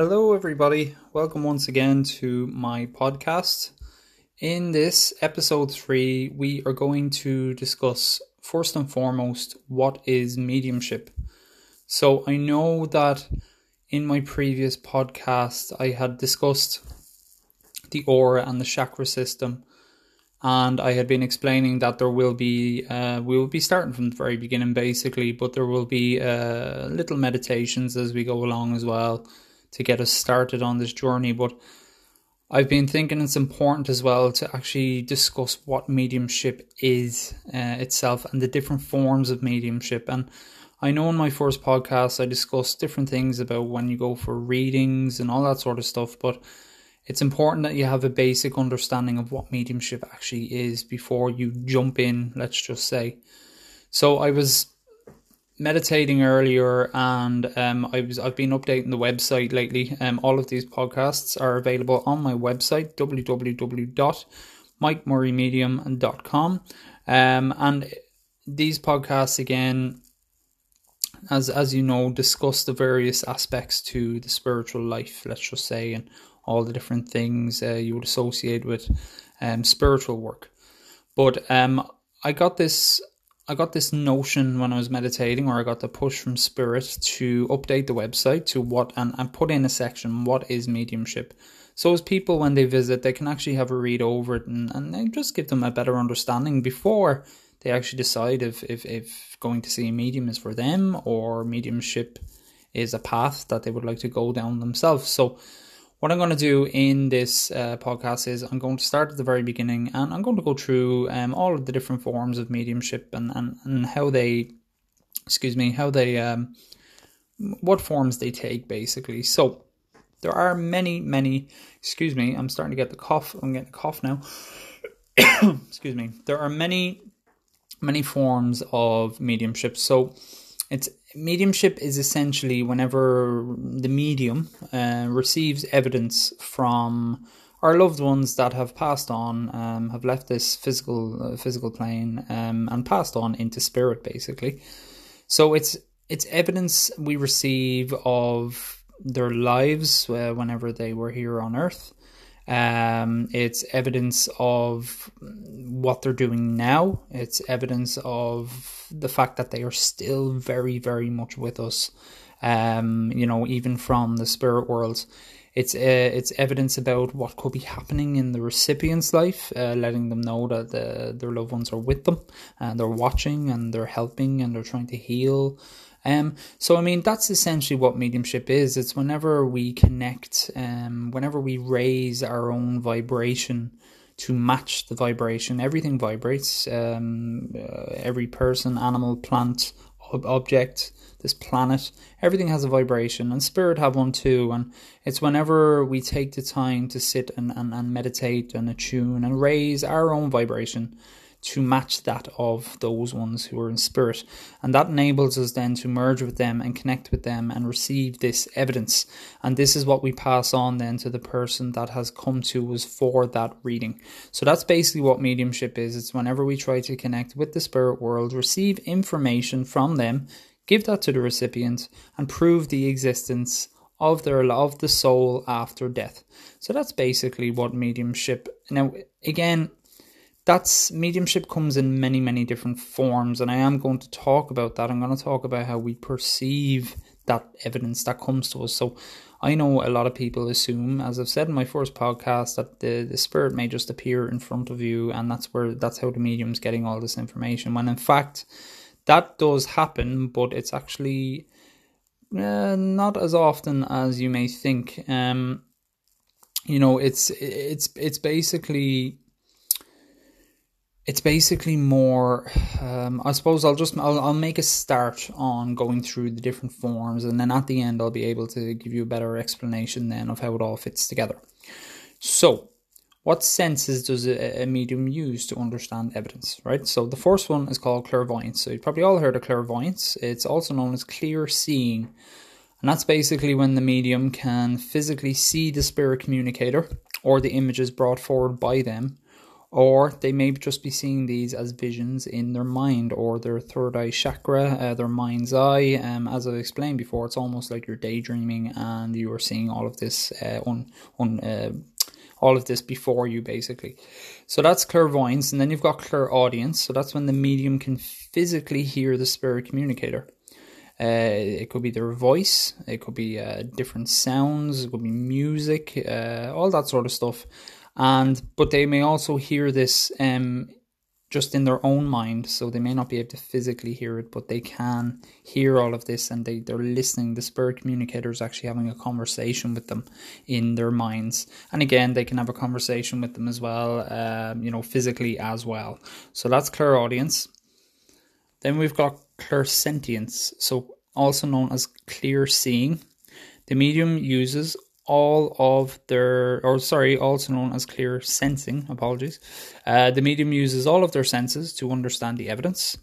Hello, everybody. Welcome once again to my podcast. In this episode three, we are going to discuss first and foremost what is mediumship. So, I know that in my previous podcast, I had discussed the aura and the chakra system, and I had been explaining that there will be, uh, we will be starting from the very beginning basically, but there will be uh, little meditations as we go along as well to get us started on this journey. But I've been thinking it's important as well to actually discuss what mediumship is uh, itself and the different forms of mediumship. And I know in my first podcast I discussed different things about when you go for readings and all that sort of stuff, but it's important that you have a basic understanding of what mediumship actually is before you jump in, let's just say. So I was meditating earlier, and um, I was I've been updating the website lately. Um, all of these podcasts are available on my website www.mikemurraymedium.com. Um, and these podcasts again, as as you know, discuss the various aspects to the spiritual life. Let's just say, and all the different things uh, you would associate with um, spiritual work. But um, I got this I got this notion when I was meditating, or I got the push from spirit to update the website to what and, and put in a section what is mediumship. So as people when they visit, they can actually have a read over it and, and just give them a better understanding before they actually decide if, if, if going to see a medium is for them or mediumship is a path that they would like to go down themselves. So what I'm going to do in this uh, podcast is I'm going to start at the very beginning and I'm going to go through um, all of the different forms of mediumship and, and, and how they, excuse me, how they, um, what forms they take basically. So there are many, many, excuse me, I'm starting to get the cough. I'm getting a cough now. excuse me. There are many, many forms of mediumship. So it's mediumship is essentially whenever the medium uh, receives evidence from our loved ones that have passed on, um, have left this physical uh, physical plane, um, and passed on into spirit, basically. So it's it's evidence we receive of their lives uh, whenever they were here on Earth. Um, it's evidence of what they're doing now. It's evidence of the fact that they are still very, very much with us. Um, you know, even from the spirit world, it's uh, it's evidence about what could be happening in the recipient's life, uh, letting them know that the, their loved ones are with them and they're watching and they're helping and they're trying to heal. Um, so I mean that's essentially what mediumship is. It's whenever we connect, um, whenever we raise our own vibration to match the vibration. Everything vibrates. Um, uh, every person, animal, plant, ob- object, this planet, everything has a vibration, and spirit have one too. And it's whenever we take the time to sit and, and, and meditate and attune and raise our own vibration to match that of those ones who are in spirit. And that enables us then to merge with them and connect with them and receive this evidence. And this is what we pass on then to the person that has come to us for that reading. So that's basically what mediumship is. It's whenever we try to connect with the spirit world, receive information from them, give that to the recipient, and prove the existence of their of the soul after death. So that's basically what mediumship. Now, again, that's mediumship comes in many many different forms and i am going to talk about that. I'm going to talk about how we perceive that evidence that comes to us. So i know a lot of people assume as i've said in my first podcast that the, the spirit may just appear in front of you and that's where that's how the medium's getting all this information when in fact that does happen but it's actually uh, not as often as you may think. Um you know it's it's it's basically it's basically more um, i suppose i'll just I'll, I'll make a start on going through the different forms and then at the end i'll be able to give you a better explanation then of how it all fits together. So what senses does a, a medium use to understand evidence right? So the first one is called clairvoyance. So you've probably all heard of clairvoyance. It's also known as clear seeing. And that's basically when the medium can physically see the spirit communicator or the images brought forward by them or they may just be seeing these as visions in their mind or their third eye chakra, uh, their mind's eye. Um, as I explained before, it's almost like you're daydreaming and you are seeing all of this uh, on on uh, all of this before you, basically. So that's clairvoyance, and then you've got clairaudience. So that's when the medium can physically hear the spirit communicator. Uh, it could be their voice, it could be uh, different sounds, it could be music, uh, all that sort of stuff and but they may also hear this um, just in their own mind. So they may not be able to physically hear it but they can hear all of this and they, they're listening. The spirit communicator is actually having a conversation with them in their minds. And again they can have a conversation with them as well um, you know physically as well. So that's clairaudience. Then we've got clairsentience. So also known as clear seeing. The medium uses all of their, or sorry, also known as clear sensing, apologies. Uh, the medium uses all of their senses to understand the evidence,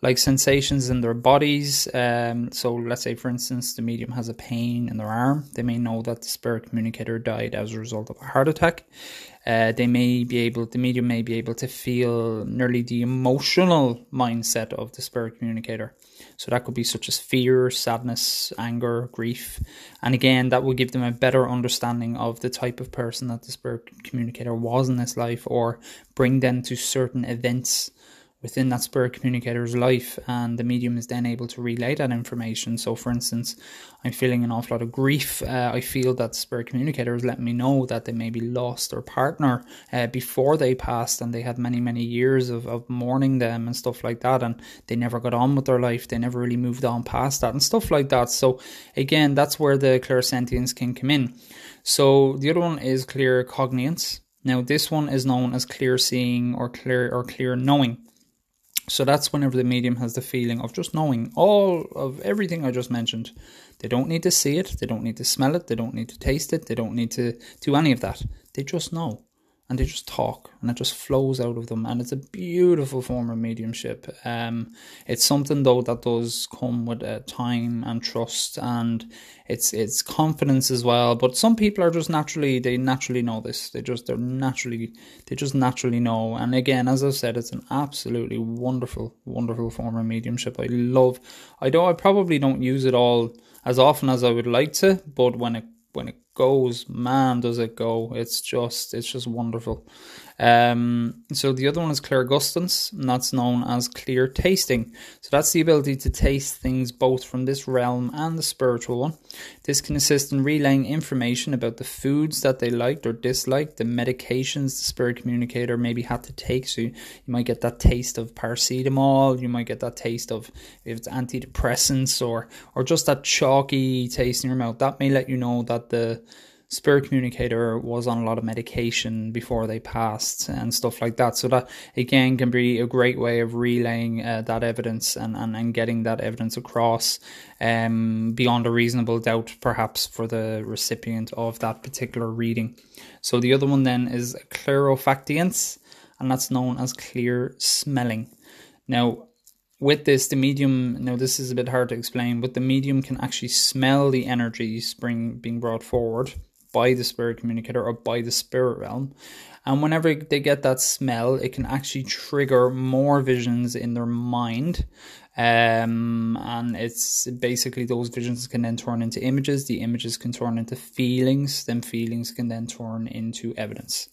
like sensations in their bodies. Um, so, let's say, for instance, the medium has a pain in their arm. They may know that the spirit communicator died as a result of a heart attack. Uh, they may be able, the medium may be able to feel nearly the emotional mindset of the spirit communicator. So that could be such as fear, sadness, anger, grief. And again, that will give them a better understanding of the type of person that the spirit communicator was in this life or bring them to certain events within that spirit communicator's life and the medium is then able to relay that information. So for instance i'm feeling an awful lot of grief. Uh, i feel that spirit communicator is letting me know that they maybe lost their partner uh, before they passed and they had many many years of, of mourning them and stuff like that and they never got on with their life. They never really moved on past that and stuff like that. So again that's where the clairsentience can come in. So the other one is claircognience now this one is known as clear seeing or clear or clear knowing so that's whenever the medium has the feeling of just knowing all of everything I just mentioned. They don't need to see it, they don't need to smell it, they don't need to taste it, they don't need to do any of that. They just know and they just talk and it just flows out of them and it's a beautiful form of mediumship. Um, it's something though that does come with uh, time and trust and it's it's confidence as well but some people are just naturally they naturally know this. They just they're naturally they just naturally know and again as i've said it's an absolutely wonderful wonderful form of mediumship. I love i don't i probably don't use it all as often as i would like to but when it when it goes, man, does it go! It's just it's just wonderful. Um, so the other one is clairgustance, and that's known as clear tasting. So that's the ability to taste things both from this realm and the spiritual one. This can assist in relaying information about the foods that they liked or disliked, the medications the spirit communicator maybe had to take. So you, you might get that taste of paracetamol, you might get that taste of if it's antidepressants or or just that chalky taste in your mouth. That may let you know that the spirit communicator was on a lot of medication before they passed and stuff like that. So that again can be a great way of relaying uh, that evidence and, and, and getting that evidence across um, beyond a reasonable doubt, perhaps for the recipient of that particular reading. So the other one then is clairofactience, and that's known as clear smelling. Now, with this, the medium, now this is a bit hard to explain, but the medium can actually smell the energies bring, being brought forward by the spirit communicator or by the spirit realm. And whenever they get that smell, it can actually trigger more visions in their mind um, and it's basically those visions can then turn into images. The images can turn into feelings. Then feelings can then turn into evidence.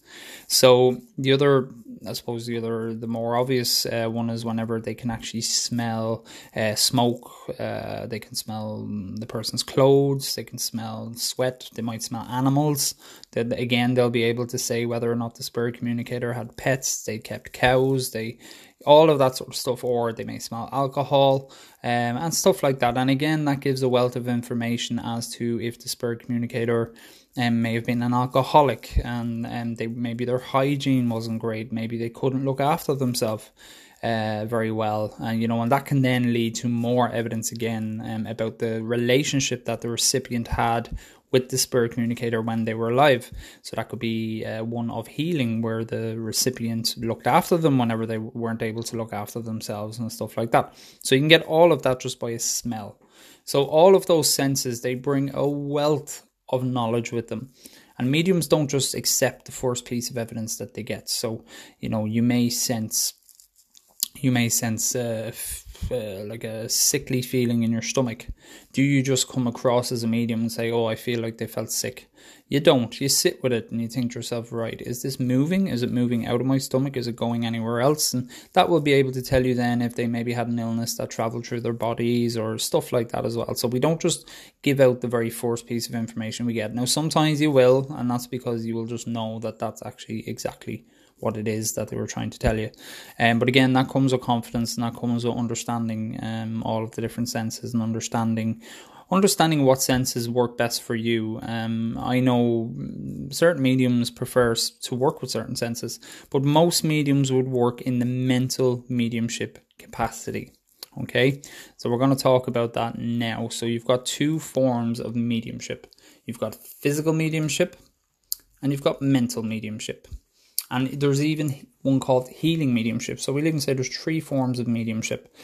So the other, I suppose, the other, the more obvious uh, one is whenever they can actually smell uh, smoke. Uh, they can smell the person's clothes. They can smell sweat. They might smell animals. Then again, they'll be able to say whether or not the spirit communicator had pets. They kept cows. They all of that sort of stuff, or they may smell alcohol um, and stuff like that. And again, that gives a wealth of information as to if the spirit communicator um, may have been an alcoholic and um, they maybe their hygiene wasn't great, maybe they couldn't look after themselves. Uh, very well, and you know, and that can then lead to more evidence again um, about the relationship that the recipient had with the spirit communicator when they were alive. So that could be uh, one of healing, where the recipient looked after them whenever they weren't able to look after themselves and stuff like that. So you can get all of that just by a smell. So all of those senses they bring a wealth of knowledge with them. And mediums don't just accept the first piece of evidence that they get. So, you know, you may sense you may sense uh, uh, like a sickly feeling in your stomach. Do you just come across as a medium and say, "Oh, I feel like they felt sick"? You don't. You sit with it and you think to yourself, "Right, is this moving? Is it moving out of my stomach? Is it going anywhere else?" And that will be able to tell you then if they maybe had an illness that traveled through their bodies or stuff like that as well. So we don't just give out the very first piece of information we get. Now, sometimes you will, and that's because you will just know that that's actually exactly what it is that they were trying to tell you. Um, but again, that comes with confidence and that comes with understanding um, all of the different senses and understanding understanding what senses work best for you. Um, I know certain mediums prefer to work with certain senses, but most mediums would work in the mental mediumship capacity. Okay, so we're going to talk about that now. So you've got two forms of mediumship you've got physical mediumship and you've got mental mediumship. And there's even one called healing mediumship. So we'll even say there's three forms of mediumship.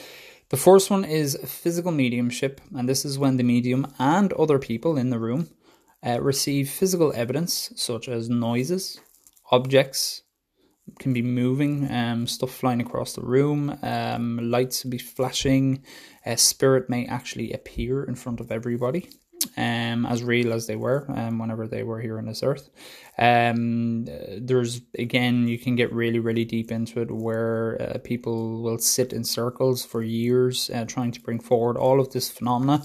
The first one is physical mediumship, and this is when the medium and other people in the room uh, receive physical evidence such as noises, objects, can be moving, um, stuff flying across the room, um, lights be flashing, a spirit may actually appear in front of everybody um, as real as they were um, whenever they were here on this earth. Um, there's again, you can get really, really deep into it where uh, people will sit in circles for years uh, trying to bring forward all of this phenomena.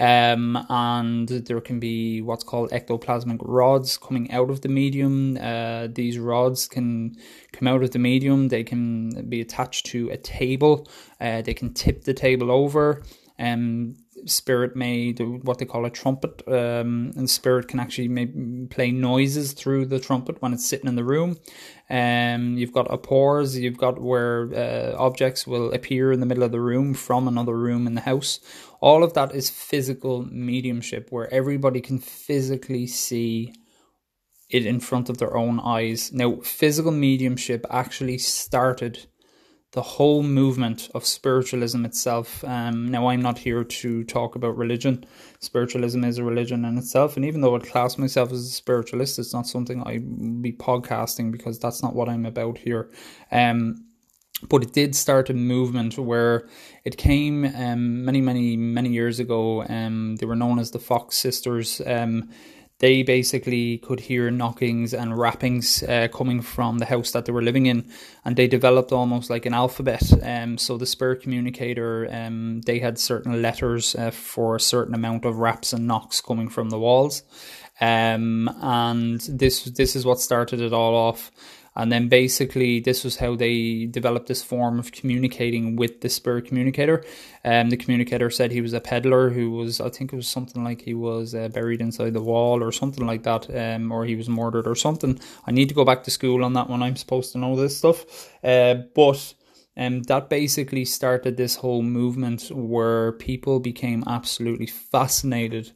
Um, and there can be what's called ectoplasmic rods coming out of the medium. Uh, these rods can come out of the medium, they can be attached to a table, uh, they can tip the table over. Um, spirit may do what they call a trumpet, um, and spirit can actually may play noises through the trumpet when it's sitting in the room. Um, you've got apports, you've got where uh, objects will appear in the middle of the room from another room in the house. All of that is physical mediumship, where everybody can physically see it in front of their own eyes. Now, physical mediumship actually started the whole movement of spiritualism itself. Um, now, I'm not here to talk about religion. Spiritualism is a religion in itself, and even though I'd class myself as a spiritualist, it's not something I'd be podcasting because that's not what I'm about here. Um, but it did start a movement where it came um, many, many, many years ago. Um, they were known as the Fox Sisters. Um, they basically could hear knockings and rappings uh, coming from the house that they were living in, and they developed almost like an alphabet. Um, so the spirit communicator, um, they had certain letters uh, for a certain amount of raps and knocks coming from the walls, um, and this this is what started it all off. And then basically, this was how they developed this form of communicating with the spirit communicator. Um, the communicator said he was a peddler who was, I think it was something like he was uh, buried inside the wall or something like that, um, or he was murdered or something. I need to go back to school on that one. I'm supposed to know this stuff. Uh, but. Um, that basically started this whole movement where people became absolutely fascinated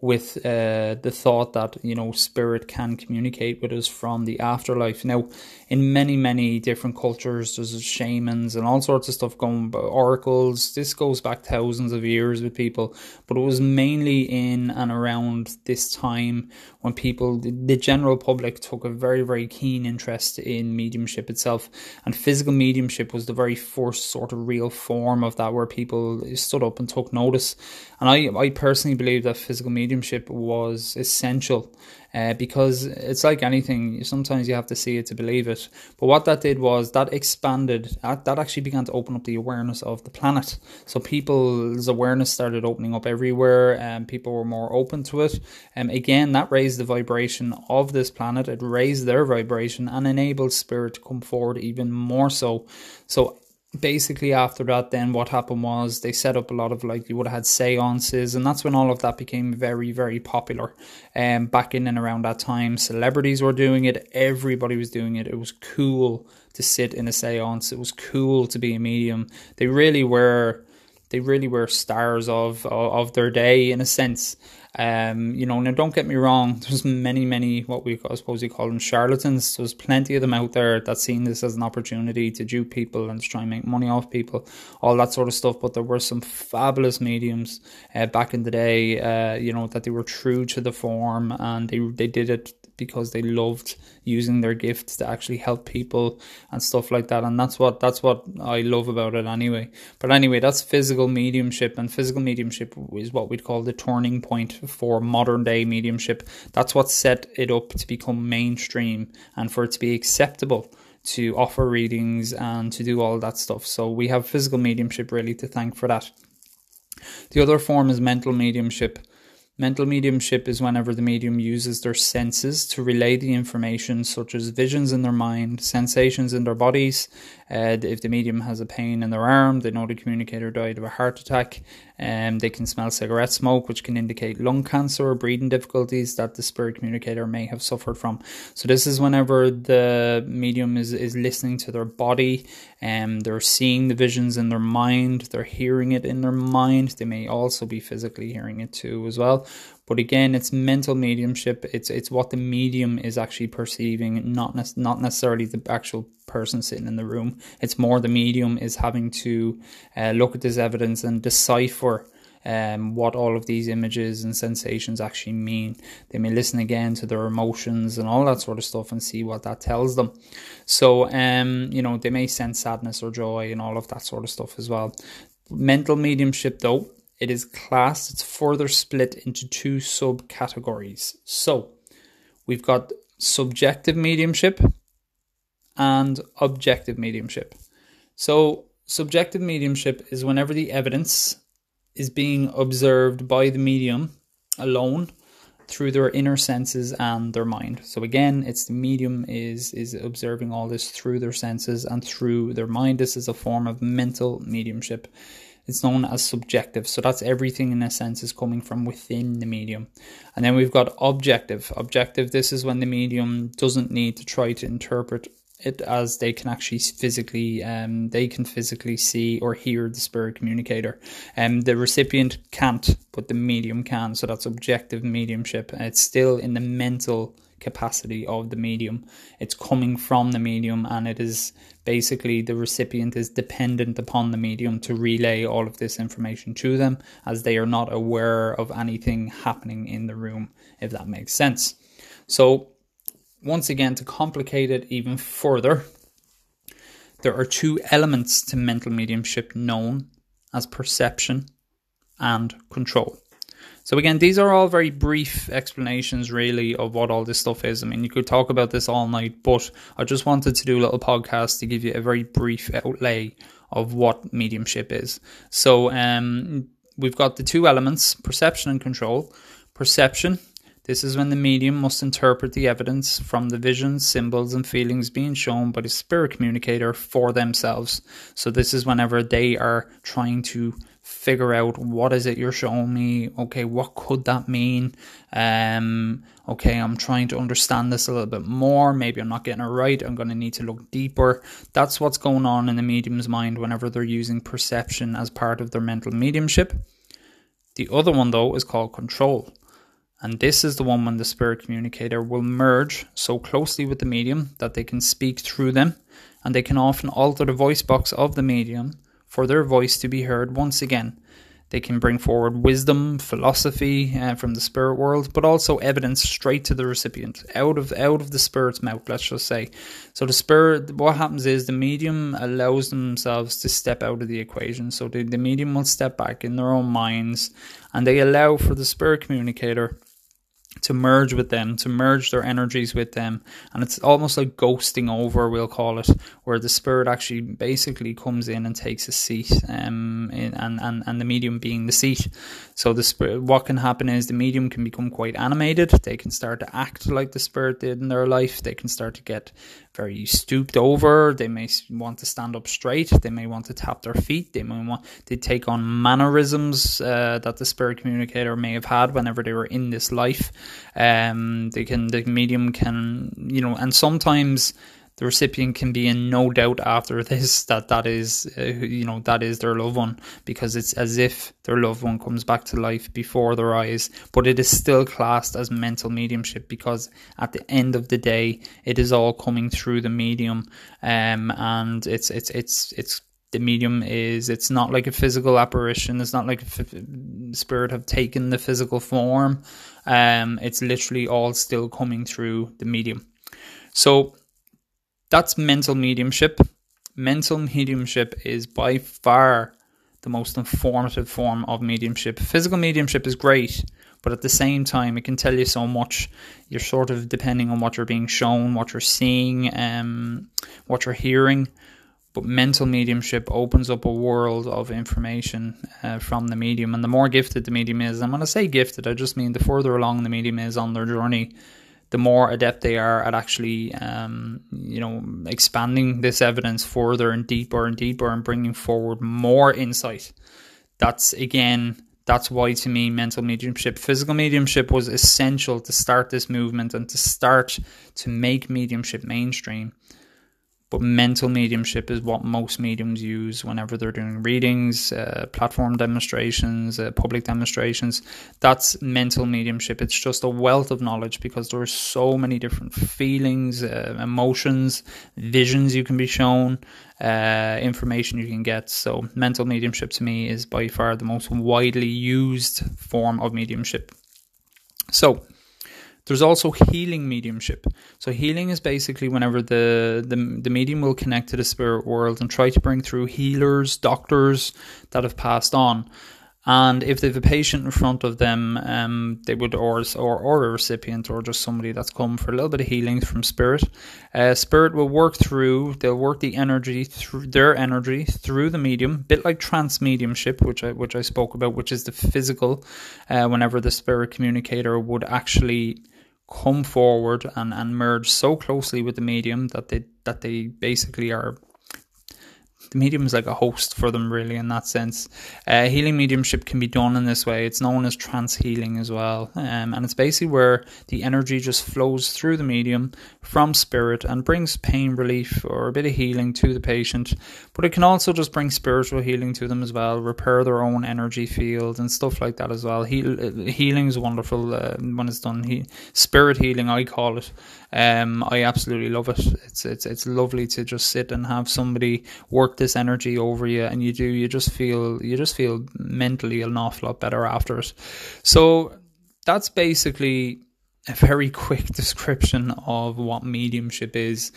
with uh, the thought that you know spirit can communicate with us from the afterlife. Now, in many many different cultures, there's shamans and all sorts of stuff going. Oracles. This goes back thousands of years with people, but it was mainly in and around this time when people, the general public, took a very very keen interest in mediumship itself, and physical mediumship was the very first sort of real form of that, where people stood up and took notice. And I, I personally believe that physical mediumship mediumship was essential uh, because it's like anything. Sometimes you have to see it to believe it. But what that did was that expanded. That, that actually began to open up the awareness of the planet. So people's awareness started opening up everywhere, and people were more open to it. And um, again, that raised the vibration of this planet. It raised their vibration and enabled spirit to come forward even more so. So basically after that then what happened was they set up a lot of like you would have had seances and that's when all of that became very very popular. Um back in and around that time celebrities were doing it. Everybody was doing it. It was cool to sit in a seance. It was cool to be a medium. They really were they really were stars of of their day in a sense um, you know, now don't get me wrong. There's many, many what we I suppose you call them charlatans. There's plenty of them out there that seen this as an opportunity to dupe people and to try and make money off people, all that sort of stuff. But there were some fabulous mediums uh, back in the day. Uh, you know that they were true to the form and they they did it because they loved using their gifts to actually help people and stuff like that. And that's what that's what I love about it anyway. But anyway that's physical mediumship. And physical mediumship is what we'd call the turning point for modern day mediumship. That's what set it up to become mainstream and for it to be acceptable to offer readings and to do all that stuff. So we have physical mediumship really to thank for that. The other form is mental mediumship Mental mediumship is whenever the medium uses their senses to relay the information, such as visions in their mind, sensations in their bodies. Uh, if the medium has a pain in their arm, they know the communicator died of a heart attack. Um, they can smell cigarette smoke, which can indicate lung cancer or breathing difficulties that the spirit communicator may have suffered from. So this is whenever the medium is, is listening to their body, and um, they're seeing the visions in their mind, they're hearing it in their mind. They may also be physically hearing it too as well. But again, it's mental mediumship. It's it's what the medium is actually perceiving, not ne- not necessarily the actual person sitting in the room. It's more the medium is having to uh, look at this evidence and decipher um, what all of these images and sensations actually mean. They may listen again to their emotions and all that sort of stuff and see what that tells them. So, um, you know, they may sense sadness or joy and all of that sort of stuff as well. Mental mediumship, though, it is classed, it's further split into two subcategories. So we've got subjective mediumship and objective mediumship. So, subjective mediumship is whenever the evidence is being observed by the medium alone through their inner senses and their mind. So again, it's the medium is is observing all this through their senses and through their mind. This is a form of mental mediumship. It's known as subjective. So that's everything in a sense is coming from within the medium. And then we've got objective. Objective, this is when the medium doesn't need to try to interpret it as they can actually physically um they can physically see or hear the spirit communicator and um, the recipient can't but the medium can so that's objective mediumship it's still in the mental capacity of the medium. It's coming from the medium, and it is basically the recipient is dependent upon the medium to relay all of this information to them, as they are not aware of anything happening in the room, if that makes sense. So, once again, to complicate it even further, there are two elements to mental mediumship known as perception and control. So again, these are all very brief explanations really of what all this stuff is. I mean, you could talk about this all night, but I just wanted to do a little podcast to give you a very brief outlay of what mediumship is. So um, we've got the two elements, perception and control. Perception this is when the medium must interpret the evidence from the visions, symbols, and feelings being shown by the spirit communicator for themselves. So, this is whenever they are trying to figure out what is it you're showing me okay what could that mean? Um okay i'm trying to understand this a little bit more. Maybe i'm not getting it right. I'm going to need to look deeper. That's what's going on in the medium's mind whenever they're using perception as part of their mental mediumship. The other one though is called control. And this is the one when the spirit communicator will merge so closely with the medium that they can speak through them and they can often alter the voice box of the medium for their voice to be heard once again. They can bring forward wisdom, philosophy uh, from the spirit world, but also evidence straight to the recipient, out of out of the spirit's mouth. Let's just say. So the spirit, what happens is the medium allows themselves to step out of the equation. So the, the medium will step back in their own minds, and they allow for the spirit communicator to merge with them, to merge their energies with them. And it's almost like ghosting over, we'll call it, where the spirit actually basically comes in and takes a seat, um, in, and, and, and the medium being the seat. So the spirit, what can happen is the medium can become quite animated. They can start to act like the spirit did in their life. They can start to get very stooped over. They may want to stand up straight. They may want to tap their feet. They may want to take on mannerisms uh, that the spirit communicator may have had whenever they were in this life. Um, they can the medium can you know, and sometimes the recipient can be in no doubt after this that that is uh, you know that is their loved one because it's as if their loved one comes back to life before their eyes. But it is still classed as mental mediumship because at the end of the day it is all coming through the medium um, and it's it's it's it's the medium is it's not like a physical apparition. It's not like a spirit have taken the physical form. Um it's literally all still coming through the medium. So that's mental mediumship. Mental mediumship is by far the most informative form of mediumship. Physical mediumship is great but at the same time it can tell you so much. You're sort of depending on what you're being shown what you're seeing um what you're hearing. But mental mediumship opens up a world of information uh, from the medium. And the more gifted the medium is, and when I say gifted, I just mean the further along the medium is on their journey, the more adept they are at actually, um, you know, expanding this evidence further and deeper and deeper and bringing forward more insight. That's again, that's why to me, mental mediumship, physical mediumship was essential to start this movement and to start to make mediumship mainstream. But mental mediumship is what most mediums use whenever they're doing readings, uh, platform demonstrations, uh, public demonstrations. That's mental mediumship. It's just a wealth of knowledge because there are so many different feelings, uh, emotions, visions you can be shown, uh, information you can get. So, mental mediumship to me is by far the most widely used form of mediumship. So, there's also healing mediumship. So healing is basically whenever the, the the medium will connect to the spirit world and try to bring through healers, doctors that have passed on. And if they have a patient in front of them, um, they would or, or or a recipient or just somebody that's come for a little bit of healing from spirit. Uh, spirit will work through. They'll work the energy through their energy through the medium, bit like trance mediumship, which I which I spoke about, which is the physical. Uh, whenever the spirit communicator would actually come forward and, and merge so closely with the medium that they that they basically are the medium is like a host for them, really, in that sense. Uh, healing mediumship can be done in this way. It's known as trance healing as well. Um, and it's basically where the energy just flows through the medium from spirit and brings pain relief or a bit of healing to the patient. But it can also just bring spiritual healing to them as well, repair their own energy field and stuff like that as well. Heal, uh, healing is wonderful uh, when it's done. He, spirit healing, I call it. Um, I absolutely love it. It's it's it's lovely to just sit and have somebody work this energy over you, and you do. You just feel you just feel mentally an awful lot better after it. So that's basically a very quick description of what mediumship is.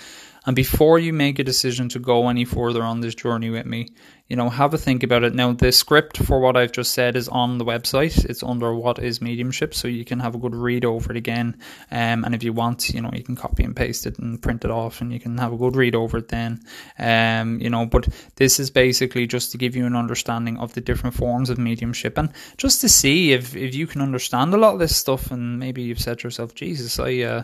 And before you make a decision to go any further on this journey with me, you know, have a think about it. Now, the script for what I've just said is on the website. It's under What is Mediumship, so you can have a good read over it again. Um, and if you want, you know, you can copy and paste it and print it off, and you can have a good read over it then. Um, you know, but this is basically just to give you an understanding of the different forms of mediumship, and just to see if if you can understand a lot of this stuff, and maybe you've said to yourself, Jesus, I. Uh,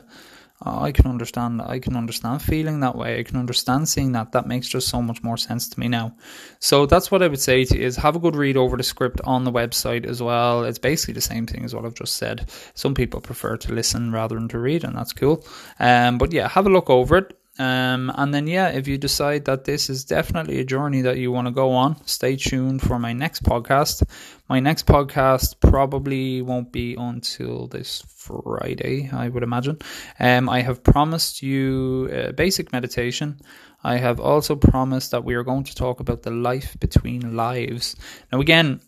oh, I can understand. I can understand feeling that way. I can understand seeing that. That makes just so much more sense to me now. So that's what I would say to you: is have a good read over the script on the website as well. It's basically the same thing as what I've just said. Some people prefer to listen rather than to read, and that's cool. Um, but yeah, have a look over it. Um, and then, yeah, if you decide that this is definitely a journey that you want to go on, stay tuned for my next podcast. My next podcast probably won't be until this Friday, I would imagine. Um, I have promised you a basic meditation. I have also promised that we are going to talk about the life between lives. Now, again,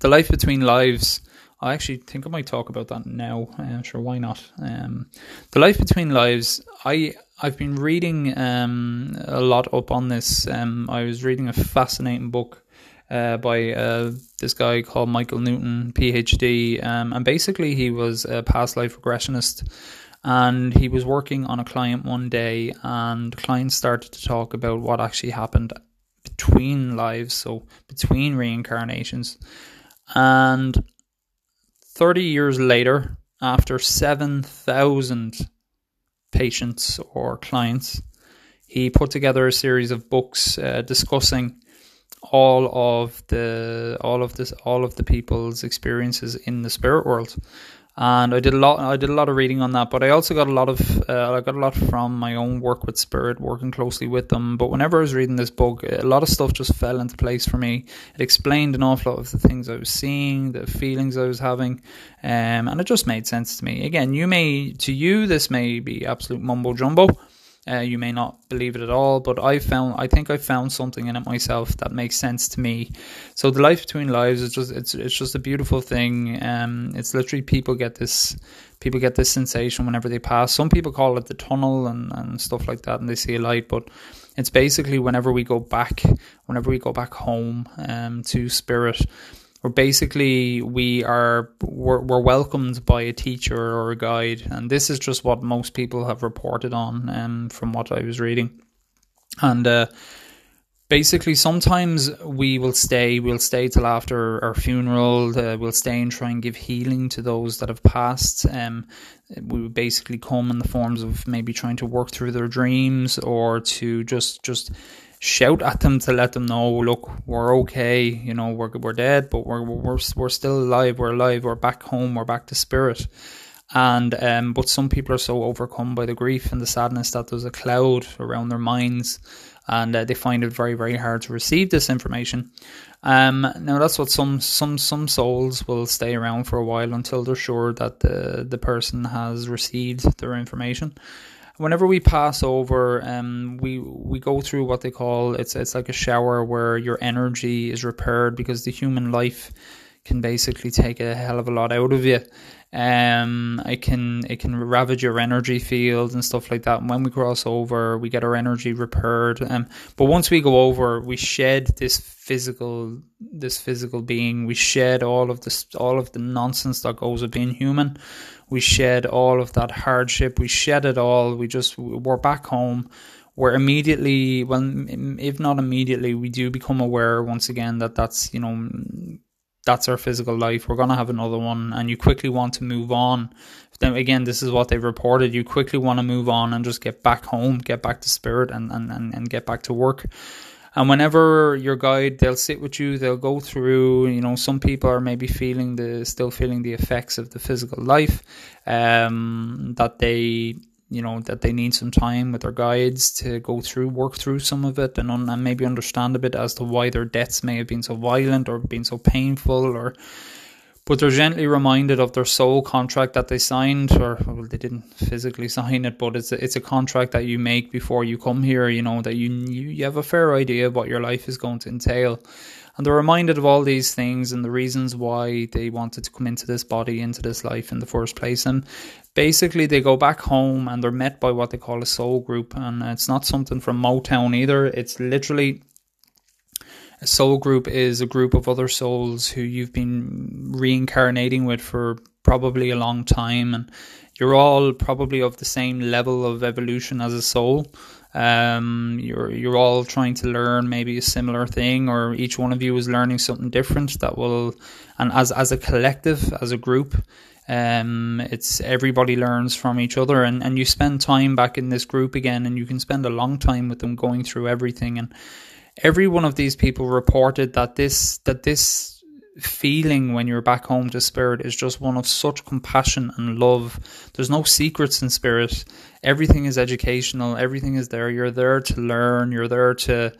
the life between lives. I actually think I might talk about that now. Uh, sure, why not? Um, the life between lives. I I've been reading um, a lot up on this. Um, I was reading a fascinating book uh, by uh, this guy called Michael Newton, PhD, um, and basically he was a past life regressionist. And he was working on a client one day, and the client started to talk about what actually happened between lives, so between reincarnations. And 30 years later, after 7,000 patients or clients. He put together a series of books uh, discussing all of the all of this all of the people's experiences in the spirit world and I did a lot. I did a lot of reading on that, but I also got a lot of uh, I got a lot from my own work with Spirit, working closely with them. But whenever I was reading this book, a lot of stuff just fell into place for me. It explained an awful lot of the things I was seeing, the feelings I was having, um, and it just made sense to me. Again, you may to you this may be absolute mumbo jumbo. Uh, you may not believe it at all, but I found I think I found something in it myself that makes sense to me. So the life between lives is just it's it's just a beautiful thing. Um, it's literally people get this people get this sensation whenever they pass. Some people call it the tunnel and, and stuff like that, and they see a light, but it's basically whenever we go back, whenever we go back home um, to spirit, or basically we are we're, we're welcomed by a teacher or a guide, and this is just what most people have reported on, um, from what I was reading, and uh, basically sometimes we will stay we'll stay till after our funeral uh, we'll stay and try and give healing to those that have passed um, we would basically come in the forms of maybe trying to work through their dreams or to just just shout at them to let them know look we're okay you know we're, we're dead but we're, we're, we're still alive we're alive we're back home we're back to spirit and um, but some people are so overcome by the grief and the sadness that there's a cloud around their minds and uh, they find it very very hard to receive this information. Um, now that's what some some some souls will stay around for a while until they're sure that the the person has received their information. Whenever we pass over, um, we we go through what they call it's it's like a shower where your energy is repaired because the human life can basically take a hell of a lot out of you. Um, it can it can ravage your energy field and stuff like that. And when we cross over, we get our energy repaired. Um, but once we go over, we shed this physical this physical being. We shed all of this all of the nonsense that goes with being human. We shed all of that hardship. We shed it all. We just we're back home we're immediately well if not immediately we do become aware once again that that's you know that's our physical life. We're going to have another one, and you quickly want to move on. Then again, this is what they've reported. You quickly want to move on and just get back home, get back to spirit, and, and, and, and get back to work. And whenever your guide, they'll sit with you, they'll go through, you know, some people are maybe feeling the, still feeling the effects of the physical life, um, that they you know that they need some time with their guides to go through work through some of it and, un- and maybe understand a bit as to why their deaths may have been so violent or been so painful or but they're gently reminded of their soul contract that they signed or well they didn't physically sign it but it's a, it's a contract that you make before you come here you know that you you have a fair idea of what your life is going to entail and they're reminded of all these things and the reasons why they wanted to come into this body, into this life in the first place. And basically, they go back home and they're met by what they call a soul group. And it's not something from Motown either, it's literally a soul group is a group of other souls who you've been reincarnating with for probably a long time and you're all probably of the same level of evolution as a soul. Um, you're you're all trying to learn maybe a similar thing, or each one of you is learning something different that will, and as as a collective, as a group, um, it's everybody learns from each other, and and you spend time back in this group again, and you can spend a long time with them going through everything, and every one of these people reported that this that this feeling when you're back home to spirit is just one of such compassion and love. There's no secrets in spirit. Everything is educational. Everything is there. You're there to learn. You're there to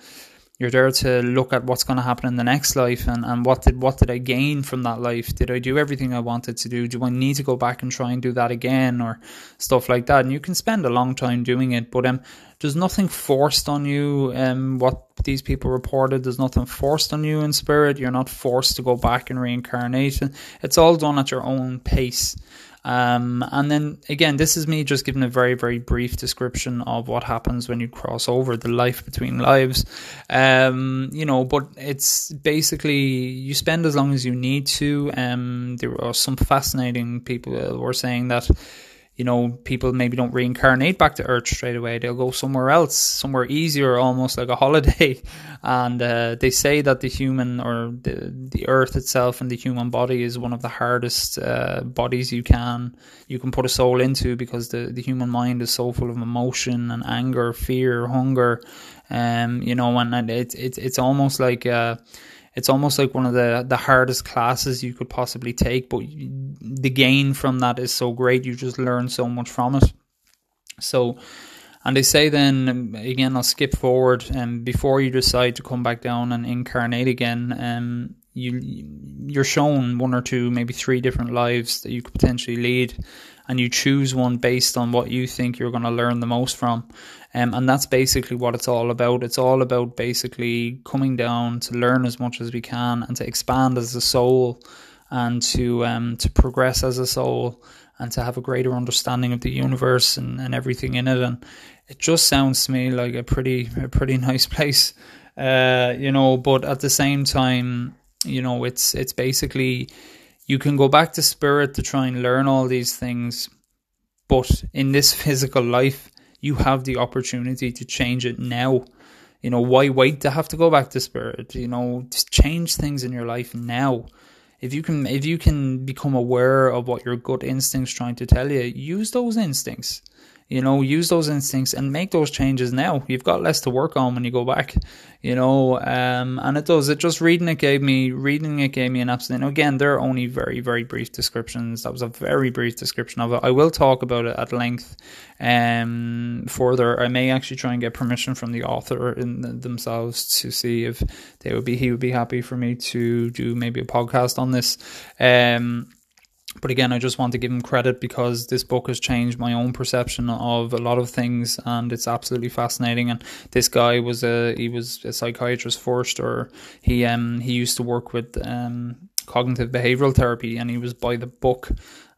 you're there to look at what's going to happen in the next life and, and what did what did I gain from that life? Did I do everything I wanted to do? Do I need to go back and try and do that again or stuff like that? And you can spend a long time doing it, but um, there's nothing forced on you. Um, what these people reported, there's nothing forced on you in spirit. You're not forced to go back and reincarnate. It's all done at your own pace. Um, and then again, this is me just giving a very, very brief description of what happens when you cross over the life between lives. Um, you know, but it's basically you spend as long as you need to. Um, there are some fascinating people were saying that you know, people maybe don't reincarnate back to Earth straight away. They'll go somewhere else, somewhere easier, almost like a holiday. And uh, they say that the human or the the Earth itself and the human body is one of the hardest uh, bodies you can you can put a soul into because the the human mind is so full of emotion and anger, fear, hunger. Um, you know, and, and it's it's it's almost like. Uh, it's almost like one of the the hardest classes you could possibly take but the gain from that is so great. You just learn so much from it. So and they say then again I'll skip forward and um, before you decide to come back down and incarnate again um you you're shown one or two, maybe three different lives that you could potentially lead, and you choose one based on what you think you're going to learn the most from. Um, and that's basically what it's all about. It's all about basically coming down to learn as much as we can and to expand as a soul and to um, to progress as a soul and to have a greater understanding of the universe and, and everything in it. And it just sounds to me like a pretty a pretty nice place, uh, you know. But at the same time, you know, it's it's basically you can go back to spirit to try and learn all these things, but in this physical life, you have the opportunity to change it now. You know, why wait to have to go back to spirit? You know, just change things in your life now. If you can if you can become aware of what your gut instincts trying to tell you, use those instincts you know, use those instincts and make those changes now. You've got less to work on when you go back, you know, um, and it does. It just reading it gave me, reading it gave me an absolute, again, they're only very, very brief descriptions. That was a very brief description of it. I will talk about it at length um, further. I may actually try and get permission from the author in themselves to see if they would be, he would be happy for me to do maybe a podcast on this. Um, but again, I just want to give him credit because this book has changed my own perception of a lot of things, and it's absolutely fascinating. And this guy was a he was a psychiatrist first, or he um he used to work with um cognitive behavioral therapy, and he was by the book.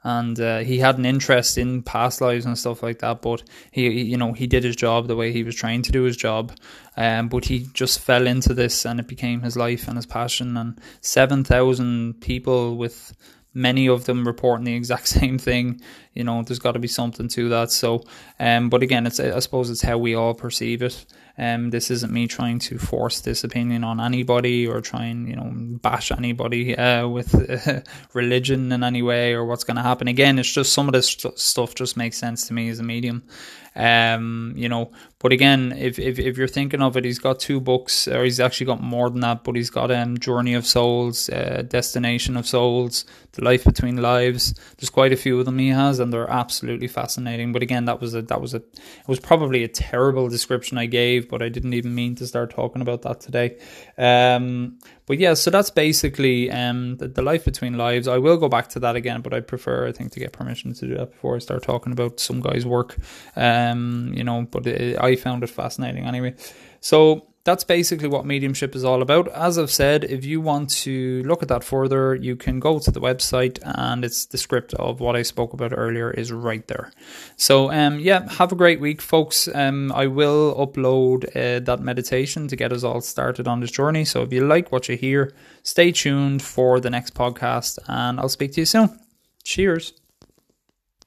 And uh, he had an interest in past lives and stuff like that, but he, you know, he did his job the way he was trained to do his job. Um, but he just fell into this, and it became his life and his passion. And seven thousand people with many of them reporting the exact same thing. You know, there's got to be something to that. So, um, but again, it's I suppose it's how we all perceive it. Um, this isn't me trying to force this opinion on anybody or trying, you know bash anybody uh, with uh, religion in any way or what's going to happen. Again, it's just some of this st- stuff just makes sense to me as a medium. Um, you know, but again, if, if if you're thinking of it, he's got two books, or he's actually got more than that. But he's got um, Journey of Souls, uh, Destination of Souls, The Life Between Lives. There's quite a few of them he has, and they're absolutely fascinating. But again, that was a that was a it was probably a terrible description I gave, but I didn't even mean to start talking about that today. Um, but yeah, so that's basically um, the, the life between lives. I will go back to that again, but I prefer, I think, to get permission to do that before I start talking about some guy's work. Um, you know, but it, I found it fascinating anyway. So that's basically what mediumship is all about. As I've said, if you want to look at that further, you can go to the website and it's the script of what I spoke about earlier is right there. So, um, yeah, have a great week, folks. Um, I will upload uh, that meditation to get us all started on this journey. So, if you like what you hear, stay tuned for the next podcast and I'll speak to you soon. Cheers.